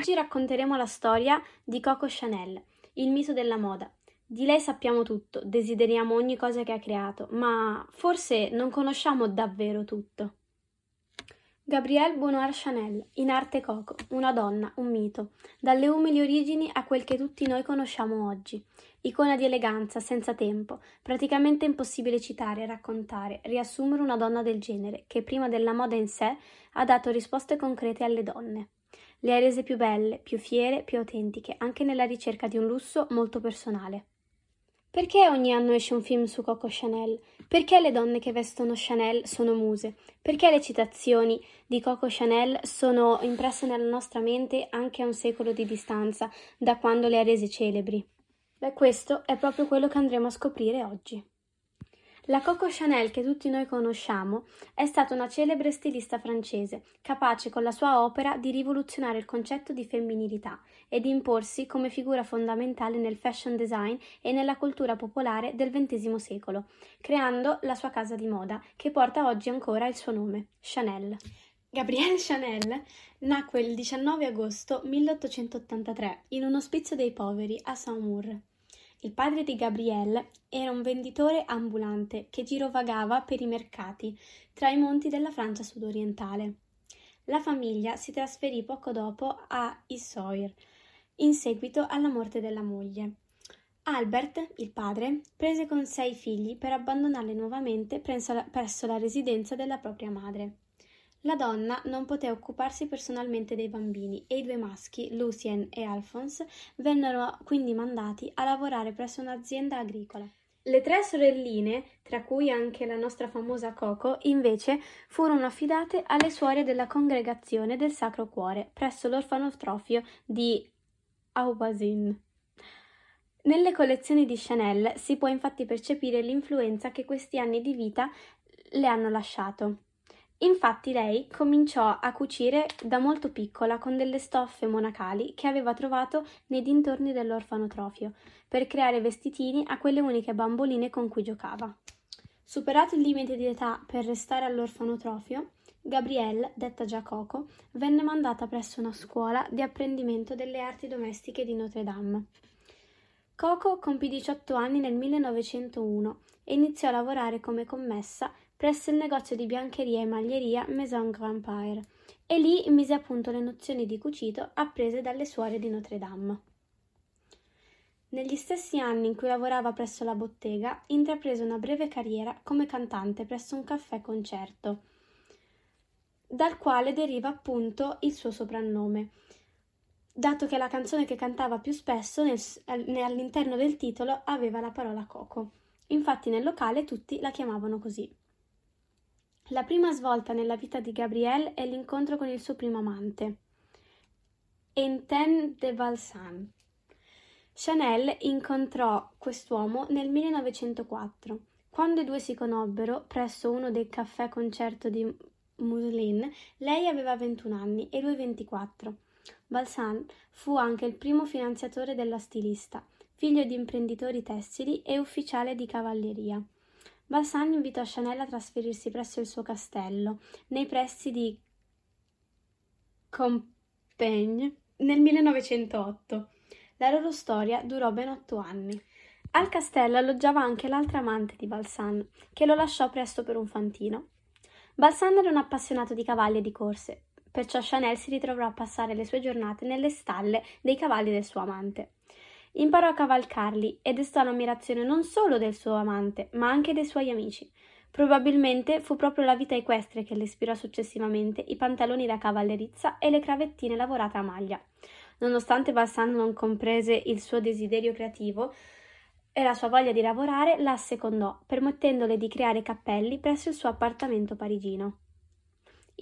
Oggi racconteremo la storia di Coco Chanel, il mito della moda. Di lei sappiamo tutto, desideriamo ogni cosa che ha creato, ma forse non conosciamo davvero tutto. Gabrielle Benoit Chanel, in arte Coco, una donna, un mito, dalle umili origini a quel che tutti noi conosciamo oggi. Icona di eleganza, senza tempo, praticamente impossibile citare, raccontare, riassumere una donna del genere, che prima della moda in sé ha dato risposte concrete alle donne. Le ha rese più belle, più fiere, più autentiche, anche nella ricerca di un lusso molto personale. Perché ogni anno esce un film su Coco Chanel? Perché le donne che vestono Chanel sono muse? Perché le citazioni di Coco Chanel sono impresse nella nostra mente anche a un secolo di distanza da quando le ha rese celebri? Beh, questo è proprio quello che andremo a scoprire oggi. La Coco Chanel che tutti noi conosciamo è stata una celebre stilista francese, capace con la sua opera di rivoluzionare il concetto di femminilità e di imporsi come figura fondamentale nel fashion design e nella cultura popolare del XX secolo, creando la sua casa di moda, che porta oggi ancora il suo nome, Chanel. Gabrielle Chanel nacque il 19 agosto 1883 in un ospizio dei poveri a Saint-Maur. Il padre di Gabrielle era un venditore ambulante che girovagava per i mercati tra i monti della Francia sudorientale. La famiglia si trasferì poco dopo a Issoire, in seguito alla morte della moglie. Albert, il padre, prese con sé i figli per abbandonarli nuovamente presso la, presso la residenza della propria madre. La donna non poté occuparsi personalmente dei bambini e i due maschi, Lucien e Alphonse, vennero quindi mandati a lavorare presso un'azienda agricola. Le tre sorelline, tra cui anche la nostra famosa Coco, invece furono affidate alle suore della congregazione del Sacro Cuore presso l'orfanotrofio di Aubazin. Nelle collezioni di Chanel si può infatti percepire l'influenza che questi anni di vita le hanno lasciato. Infatti lei cominciò a cucire da molto piccola con delle stoffe monacali che aveva trovato nei dintorni dell'orfanotrofio, per creare vestitini a quelle uniche bamboline con cui giocava. Superato il limite di età per restare all'orfanotrofio, Gabrielle, detta già Coco, venne mandata presso una scuola di apprendimento delle arti domestiche di Notre Dame. Coco compì 18 anni nel 1901 e iniziò a lavorare come commessa presso il negozio di biancheria e maglieria Maison Grand e lì mise a punto le nozioni di cucito apprese dalle suore di Notre Dame. Negli stessi anni in cui lavorava presso la bottega, intraprese una breve carriera come cantante presso un caffè concerto, dal quale deriva appunto il suo soprannome, dato che la canzone che cantava più spesso nel, all'interno del titolo aveva la parola Coco. Infatti nel locale tutti la chiamavano così. La prima svolta nella vita di Gabrielle è l'incontro con il suo primo amante, Enten de Valsan. Chanel incontrò quest'uomo nel 1904. Quando i due si conobbero presso uno dei caffè concerto di Muslin, lei aveva 21 anni e lui 24. Balsan fu anche il primo finanziatore della stilista, figlio di imprenditori tessili e ufficiale di cavalleria. Balsan invitò Chanel a trasferirsi presso il suo castello, nei pressi di Compiègne, nel 1908. La loro storia durò ben otto anni. Al castello alloggiava anche l'altra amante di Balsan, che lo lasciò presto per un fantino. Balsan era un appassionato di cavalli e di corse, perciò Chanel si ritrovò a passare le sue giornate nelle stalle dei cavalli del suo amante. Imparò a cavalcarli e destò l'ammirazione non solo del suo amante, ma anche dei suoi amici. Probabilmente fu proprio la vita equestre che le ispirò successivamente i pantaloni da cavallerizza e le cravettine lavorate a maglia. Nonostante Balsan non comprese il suo desiderio creativo e la sua voglia di lavorare, la assecondò, permettendole di creare cappelli presso il suo appartamento parigino.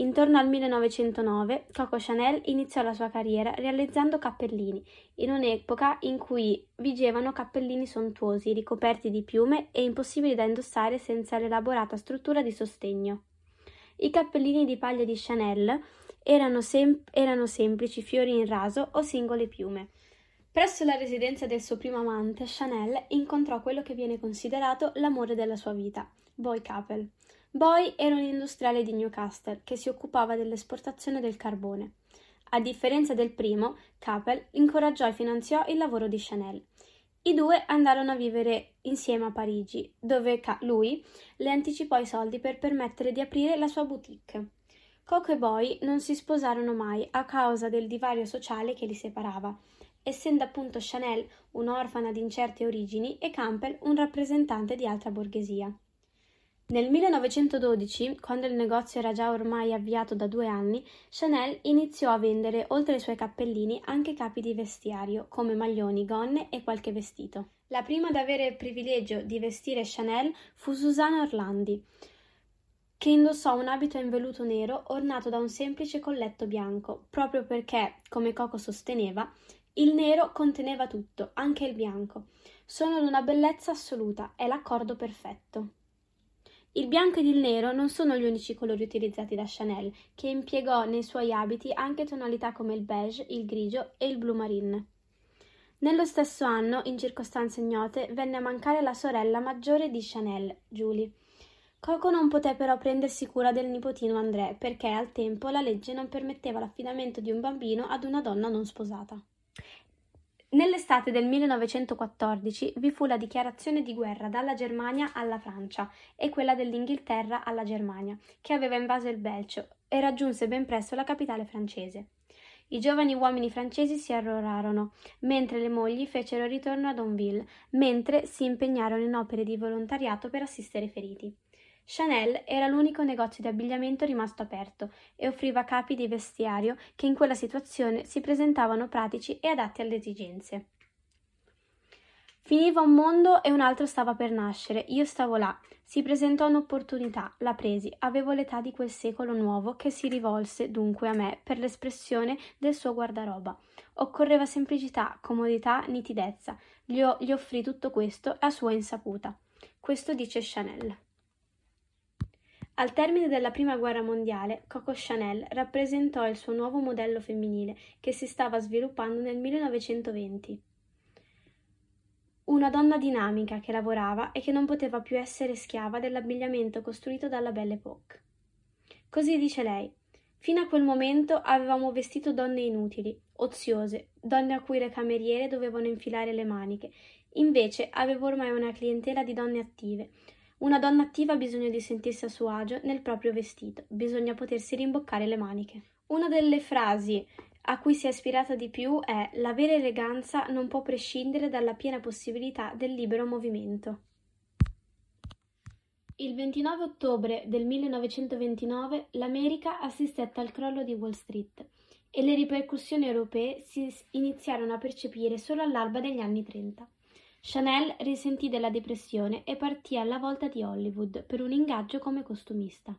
Intorno al 1909 Coco Chanel iniziò la sua carriera realizzando cappellini, in un'epoca in cui vigevano cappellini sontuosi, ricoperti di piume e impossibili da indossare senza l'elaborata struttura di sostegno. I cappellini di paglia di Chanel erano, sem- erano semplici fiori in raso o singole piume. Presso la residenza del suo primo amante, Chanel incontrò quello che viene considerato l'amore della sua vita, Boy Capel. Boy era un industriale di Newcastle che si occupava dell'esportazione del carbone. A differenza del primo, Capel incoraggiò e finanziò il lavoro di Chanel. I due andarono a vivere insieme a Parigi, dove lui le anticipò i soldi per permettere di aprire la sua boutique. Coco e Boy non si sposarono mai a causa del divario sociale che li separava, essendo appunto Chanel un'orfana di incerte origini e Campbell un rappresentante di alta borghesia. Nel 1912, quando il negozio era già ormai avviato da due anni, Chanel iniziò a vendere, oltre ai suoi cappellini, anche capi di vestiario, come maglioni, gonne e qualche vestito. La prima ad avere il privilegio di vestire Chanel fu Susanna Orlandi, che indossò un abito in velluto nero ornato da un semplice colletto bianco, proprio perché, come Coco sosteneva, il nero conteneva tutto, anche il bianco. Sono una bellezza assoluta, è l'accordo perfetto. Il bianco ed il nero non sono gli unici colori utilizzati da Chanel, che impiegò nei suoi abiti anche tonalità come il beige, il grigio e il blu marine. Nello stesso anno, in circostanze ignote, venne a mancare la sorella maggiore di Chanel, Julie. Coco non poté però prendersi cura del nipotino André perché al tempo la legge non permetteva l'affidamento di un bambino ad una donna non sposata. Nell'estate del 1914 vi fu la dichiarazione di guerra dalla Germania alla Francia e quella dell'Inghilterra alla Germania, che aveva invaso il Belgio e raggiunse ben presto la capitale francese. I giovani uomini francesi si arruolarono, mentre le mogli fecero ritorno a Donville, mentre si impegnarono in opere di volontariato per assistere i feriti. Chanel era l'unico negozio di abbigliamento rimasto aperto e offriva capi di vestiario che in quella situazione si presentavano pratici e adatti alle esigenze. Finiva un mondo e un altro stava per nascere. Io stavo là. Si presentò un'opportunità, la presi. Avevo l'età di quel secolo nuovo che si rivolse dunque a me per l'espressione del suo guardaroba. Occorreva semplicità, comodità, nitidezza. Gli, ho, gli offrì tutto questo a sua insaputa. Questo dice Chanel. Al termine della Prima Guerra Mondiale, Coco Chanel rappresentò il suo nuovo modello femminile che si stava sviluppando nel 1920. Una donna dinamica che lavorava e che non poteva più essere schiava dell'abbigliamento costruito dalla Belle Époque. Così dice lei. Fino a quel momento avevamo vestito donne inutili, oziose, donne a cui le cameriere dovevano infilare le maniche. Invece avevo ormai una clientela di donne attive, una donna attiva ha bisogno di sentirsi a suo agio nel proprio vestito, bisogna potersi rimboccare le maniche. Una delle frasi a cui si è ispirata di più è la vera eleganza non può prescindere dalla piena possibilità del libero movimento. Il 29 ottobre del 1929 l'America assistette al crollo di Wall Street e le ripercussioni europee si iniziarono a percepire solo all'alba degli anni 30. Chanel risentì della depressione e partì alla volta di Hollywood per un ingaggio come costumista.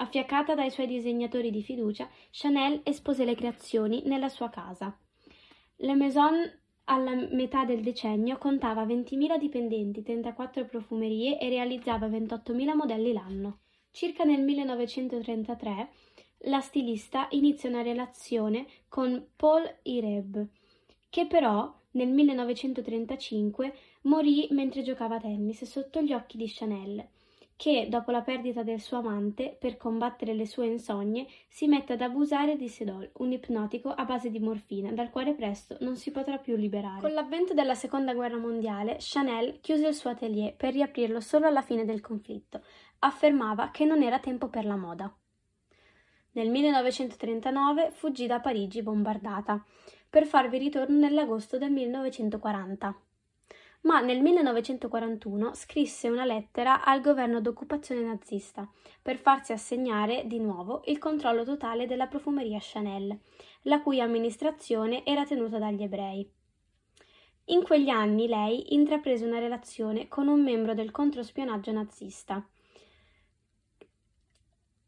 Affiaccata dai suoi disegnatori di fiducia, Chanel espose le creazioni nella sua casa. Le Maison alla metà del decennio contava 20.000 dipendenti, 34 profumerie e realizzava 28.000 modelli l'anno. Circa nel 1933 la stilista inizia una relazione con Paul Ireb, che però nel 1935 morì mentre giocava a tennis sotto gli occhi di Chanel, che, dopo la perdita del suo amante, per combattere le sue insogne, si mette ad abusare di Sedol, un ipnotico a base di morfina, dal quale presto non si potrà più liberare. Con l'avvento della Seconda Guerra Mondiale, Chanel chiuse il suo atelier per riaprirlo solo alla fine del conflitto. Affermava che non era tempo per la moda. Nel 1939 fuggì da Parigi bombardata per farvi ritorno nell'agosto del 1940. Ma nel 1941 scrisse una lettera al governo d'occupazione nazista per farsi assegnare di nuovo il controllo totale della profumeria Chanel, la cui amministrazione era tenuta dagli ebrei. In quegli anni lei intraprese una relazione con un membro del controspionaggio nazista.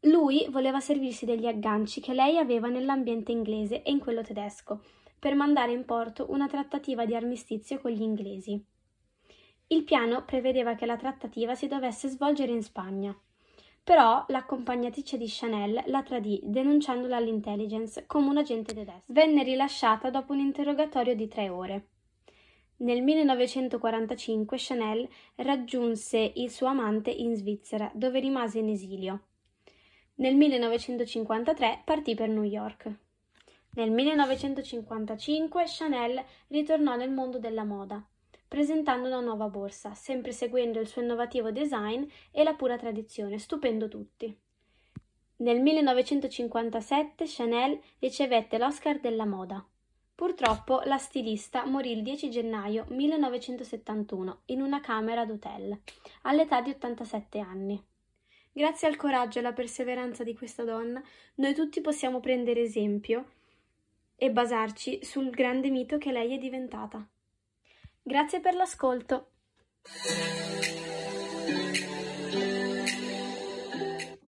Lui voleva servirsi degli agganci che lei aveva nell'ambiente inglese e in quello tedesco, per mandare in porto una trattativa di armistizio con gli inglesi. Il piano prevedeva che la trattativa si dovesse svolgere in Spagna. Però l'accompagnatrice di Chanel la tradì denunciandola all'intelligence come un agente tedesco. Venne rilasciata dopo un interrogatorio di tre ore. Nel 1945 Chanel raggiunse il suo amante in Svizzera, dove rimase in esilio. Nel 1953 partì per New York. Nel 1955 Chanel ritornò nel mondo della moda, presentando una nuova borsa, sempre seguendo il suo innovativo design e la pura tradizione, stupendo tutti. Nel 1957 Chanel ricevette l'Oscar della moda. Purtroppo la stilista morì il 10 gennaio 1971 in una camera d'hotel, all'età di 87 anni. Grazie al coraggio e alla perseveranza di questa donna, noi tutti possiamo prendere esempio e basarci sul grande mito che lei è diventata. Grazie per l'ascolto.